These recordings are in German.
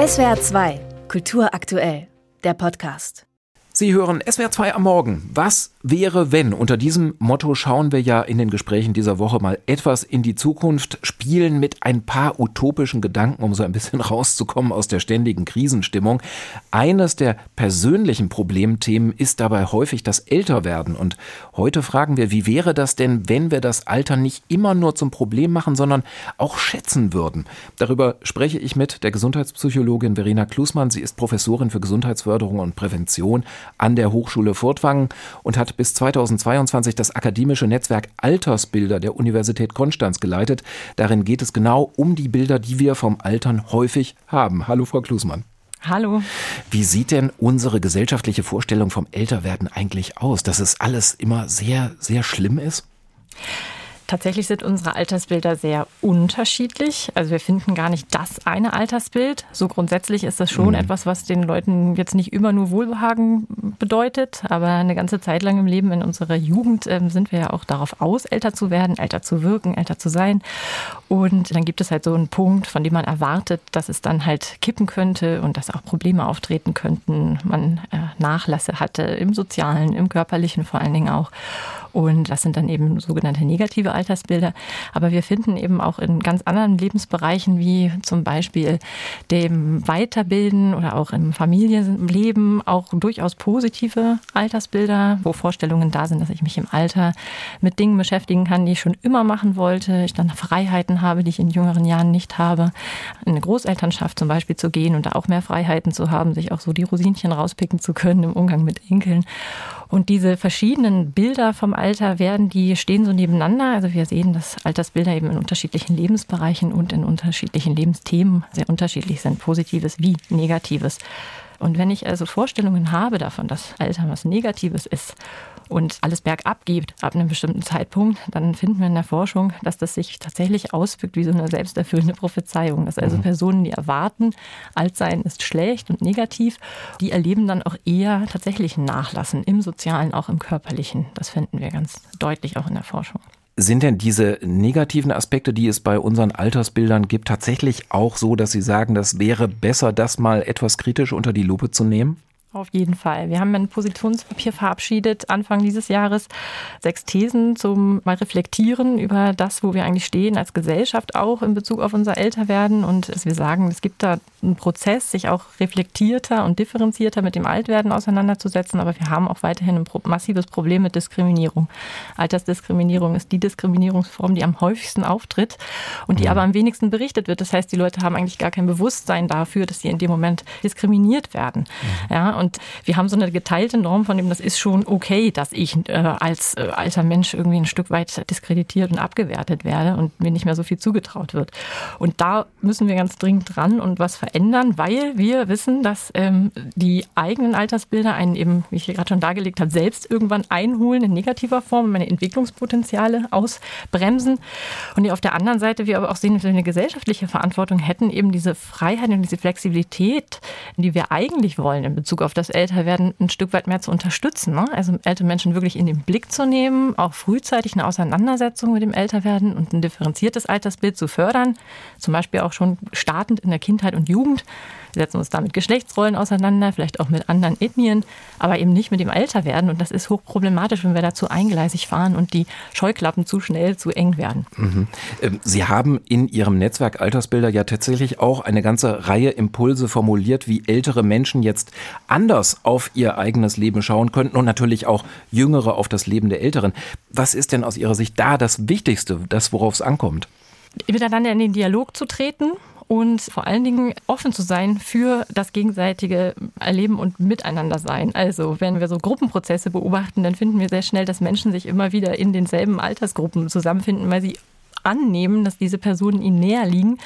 SWR 2, Kultur aktuell, der Podcast. Sie hören SWR 2 am Morgen. Was wäre, wenn? Unter diesem Motto schauen wir ja in den Gesprächen dieser Woche mal etwas in die Zukunft, spielen mit ein paar utopischen Gedanken, um so ein bisschen rauszukommen aus der ständigen Krisenstimmung. Eines der persönlichen Problemthemen ist dabei häufig das Älterwerden. Und heute fragen wir, wie wäre das denn, wenn wir das Alter nicht immer nur zum Problem machen, sondern auch schätzen würden? Darüber spreche ich mit der Gesundheitspsychologin Verena Klusmann. Sie ist Professorin für Gesundheitsförderung und Prävention an der Hochschule Furtwangen und hat bis 2022 das akademische Netzwerk Altersbilder der Universität Konstanz geleitet. Darin geht es genau um die Bilder, die wir vom Altern häufig haben. Hallo, Frau Klusmann. Hallo. Wie sieht denn unsere gesellschaftliche Vorstellung vom Älterwerden eigentlich aus? Dass es alles immer sehr, sehr schlimm ist? Tatsächlich sind unsere Altersbilder sehr unterschiedlich. Also wir finden gar nicht das eine Altersbild. So grundsätzlich ist das schon mhm. etwas, was den Leuten jetzt nicht immer nur Wohlbehagen bedeutet, aber eine ganze Zeit lang im Leben in unserer Jugend äh, sind wir ja auch darauf aus, älter zu werden, älter zu wirken, älter zu sein. Und dann gibt es halt so einen Punkt, von dem man erwartet, dass es dann halt kippen könnte und dass auch Probleme auftreten könnten. Man äh, Nachlasse hatte im sozialen, im körperlichen vor allen Dingen auch. Und das sind dann eben sogenannte negative Altersbilder. Aber wir finden eben auch in ganz anderen Lebensbereichen, wie zum Beispiel dem Weiterbilden oder auch im Familienleben, auch durchaus positive Altersbilder, wo Vorstellungen da sind, dass ich mich im Alter mit Dingen beschäftigen kann, die ich schon immer machen wollte. Ich dann Freiheiten habe, die ich in jüngeren Jahren nicht habe. In eine Großelternschaft zum Beispiel zu gehen und da auch mehr Freiheiten zu haben, sich auch so die Rosinchen rauspicken zu können im Umgang mit Enkeln. Und diese verschiedenen Bilder vom Alter werden, die stehen so nebeneinander. Also wir sehen, dass Altersbilder eben in unterschiedlichen Lebensbereichen und in unterschiedlichen Lebensthemen sehr unterschiedlich sind, positives wie negatives. Und wenn ich also Vorstellungen habe davon, dass Alter was Negatives ist und alles bergab geht ab einem bestimmten Zeitpunkt, dann finden wir in der Forschung, dass das sich tatsächlich auswirkt wie so eine selbsterfüllende Prophezeiung. Dass also mhm. Personen, die erwarten, alt sein ist schlecht und negativ, die erleben dann auch eher tatsächlich ein Nachlassen im sozialen, auch im körperlichen. Das finden wir ganz deutlich auch in der Forschung. Sind denn diese negativen Aspekte, die es bei unseren Altersbildern gibt, tatsächlich auch so, dass Sie sagen, das wäre besser, das mal etwas kritisch unter die Lupe zu nehmen? Auf jeden Fall. Wir haben ein Positionspapier verabschiedet Anfang dieses Jahres. Sechs Thesen zum mal reflektieren über das, wo wir eigentlich stehen als Gesellschaft auch in Bezug auf unser Älterwerden und dass wir sagen, es gibt da einen Prozess, sich auch reflektierter und differenzierter mit dem Altwerden auseinanderzusetzen. Aber wir haben auch weiterhin ein massives Problem mit Diskriminierung. Altersdiskriminierung ist die Diskriminierungsform, die am häufigsten auftritt und die mhm. aber am wenigsten berichtet wird. Das heißt, die Leute haben eigentlich gar kein Bewusstsein dafür, dass sie in dem Moment diskriminiert werden. Mhm. Ja, und wir haben so eine geteilte Norm von dem, das ist schon okay, dass ich äh, als äh, alter Mensch irgendwie ein Stück weit diskreditiert und abgewertet werde und mir nicht mehr so viel zugetraut wird. Und da müssen wir ganz dringend dran und was verändern, weil wir wissen, dass ähm, die eigenen Altersbilder einen eben, wie ich gerade schon dargelegt habe, selbst irgendwann einholen in negativer Form, meine Entwicklungspotenziale ausbremsen. Und die auf der anderen Seite wir aber auch sehen, dass wir eine gesellschaftliche Verantwortung hätten, eben diese Freiheit und diese Flexibilität, die wir eigentlich wollen in Bezug auf auf das Älterwerden ein Stück weit mehr zu unterstützen. Ne? Also ältere Menschen wirklich in den Blick zu nehmen, auch frühzeitig eine Auseinandersetzung mit dem Älterwerden und ein differenziertes Altersbild zu fördern. Zum Beispiel auch schon startend in der Kindheit und Jugend. Wir setzen uns da mit Geschlechtsrollen auseinander, vielleicht auch mit anderen Ethnien, aber eben nicht mit dem Älterwerden. Und das ist hochproblematisch, wenn wir dazu eingleisig fahren und die Scheuklappen zu schnell zu eng werden. Mhm. Ähm, Sie haben in Ihrem Netzwerk Altersbilder ja tatsächlich auch eine ganze Reihe Impulse formuliert, wie ältere Menschen jetzt anders auf ihr eigenes Leben schauen könnten und natürlich auch Jüngere auf das Leben der Älteren. Was ist denn aus Ihrer Sicht da das Wichtigste, das worauf es ankommt? Miteinander in den Dialog zu treten und vor allen Dingen offen zu sein für das gegenseitige Erleben und Miteinander sein. Also wenn wir so Gruppenprozesse beobachten, dann finden wir sehr schnell, dass Menschen sich immer wieder in denselben Altersgruppen zusammenfinden, weil sie annehmen, dass diese Personen ihnen näher liegen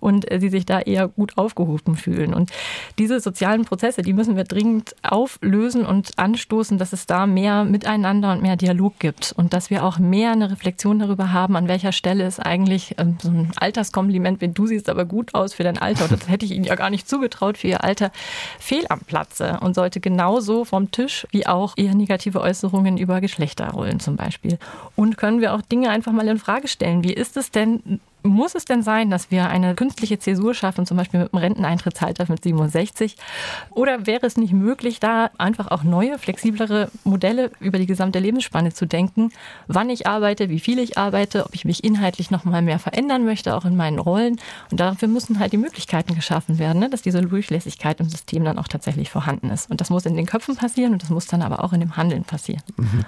und äh, sie sich da eher gut aufgehoben fühlen. Und diese sozialen Prozesse, die müssen wir dringend auflösen und anstoßen, dass es da mehr Miteinander und mehr Dialog gibt und dass wir auch mehr eine Reflexion darüber haben, an welcher Stelle ist eigentlich ähm, so ein Alterskompliment, wenn du siehst aber gut aus für dein Alter, das hätte ich ihnen ja gar nicht zugetraut für ihr Alter, fehl am Platze und sollte genauso vom Tisch wie auch eher negative Äußerungen über Geschlechterrollen zum Beispiel. Und können wir auch Dinge einfach mal in Frage stellen, wie ist es denn muss es denn sein, dass wir eine künstliche Zäsur schaffen, zum Beispiel mit einem Renteneintrittsalter mit 67? Oder wäre es nicht möglich, da einfach auch neue, flexiblere Modelle über die gesamte Lebensspanne zu denken, wann ich arbeite, wie viel ich arbeite, ob ich mich inhaltlich noch mal mehr verändern möchte, auch in meinen Rollen. Und dafür müssen halt die Möglichkeiten geschaffen werden, ne, dass diese Durchlässigkeit im System dann auch tatsächlich vorhanden ist. Und das muss in den Köpfen passieren und das muss dann aber auch in dem Handeln passieren. Mhm.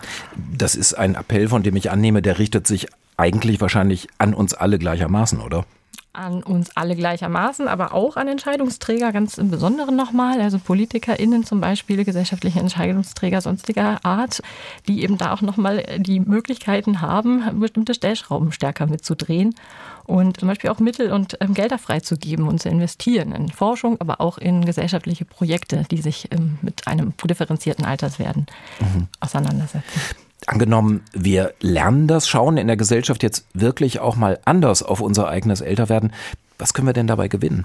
Das ist ein Appell, von dem ich annehme, der richtet sich eigentlich wahrscheinlich an uns alle gleichermaßen, oder? an uns alle gleichermaßen, aber auch an Entscheidungsträger ganz im Besonderen nochmal, also PolitikerInnen zum Beispiel, gesellschaftliche Entscheidungsträger sonstiger Art, die eben da auch nochmal die Möglichkeiten haben, bestimmte Stellschrauben stärker mitzudrehen und zum Beispiel auch Mittel und ähm, Gelder freizugeben und zu investieren in Forschung, aber auch in gesellschaftliche Projekte, die sich ähm, mit einem differenzierten Alterswerden mhm. auseinandersetzen. Angenommen, wir lernen das Schauen in der Gesellschaft jetzt wirklich auch mal anders auf unser eigenes Älterwerden. Was können wir denn dabei gewinnen?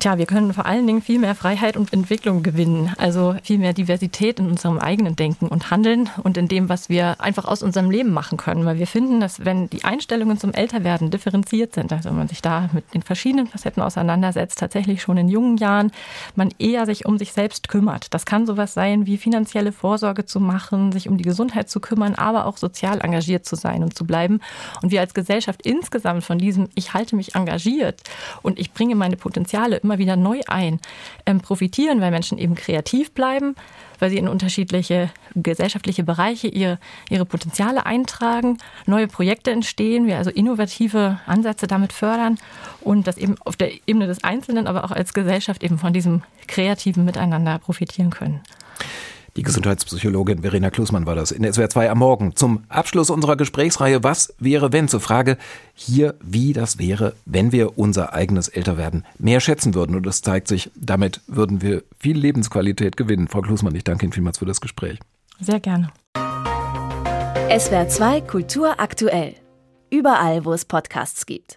Tja, wir können vor allen Dingen viel mehr Freiheit und Entwicklung gewinnen, also viel mehr Diversität in unserem eigenen Denken und Handeln und in dem, was wir einfach aus unserem Leben machen können. Weil wir finden, dass wenn die Einstellungen zum Älterwerden differenziert sind, also man sich da mit den verschiedenen Facetten auseinandersetzt, tatsächlich schon in jungen Jahren, man eher sich um sich selbst kümmert. Das kann sowas sein, wie finanzielle Vorsorge zu machen, sich um die Gesundheit zu kümmern, aber auch sozial engagiert zu sein und zu bleiben. Und wir als Gesellschaft insgesamt von diesem, ich halte mich engagiert und ich bringe meine Potenziale immer immer wieder neu ein, ähm, profitieren, weil Menschen eben kreativ bleiben, weil sie in unterschiedliche gesellschaftliche Bereiche ihre, ihre Potenziale eintragen, neue Projekte entstehen, wir also innovative Ansätze damit fördern und das eben auf der Ebene des Einzelnen, aber auch als Gesellschaft eben von diesem kreativen Miteinander profitieren können. Die Gesundheitspsychologin Verena Klusmann war das in der SWR 2 am Morgen. Zum Abschluss unserer Gesprächsreihe Was wäre wenn? Zur Frage hier, wie das wäre, wenn wir unser eigenes Älterwerden mehr schätzen würden. Und das zeigt sich, damit würden wir viel Lebensqualität gewinnen. Frau Klusmann, ich danke Ihnen vielmals für das Gespräch. Sehr gerne. SWR 2 Kultur aktuell. Überall, wo es Podcasts gibt.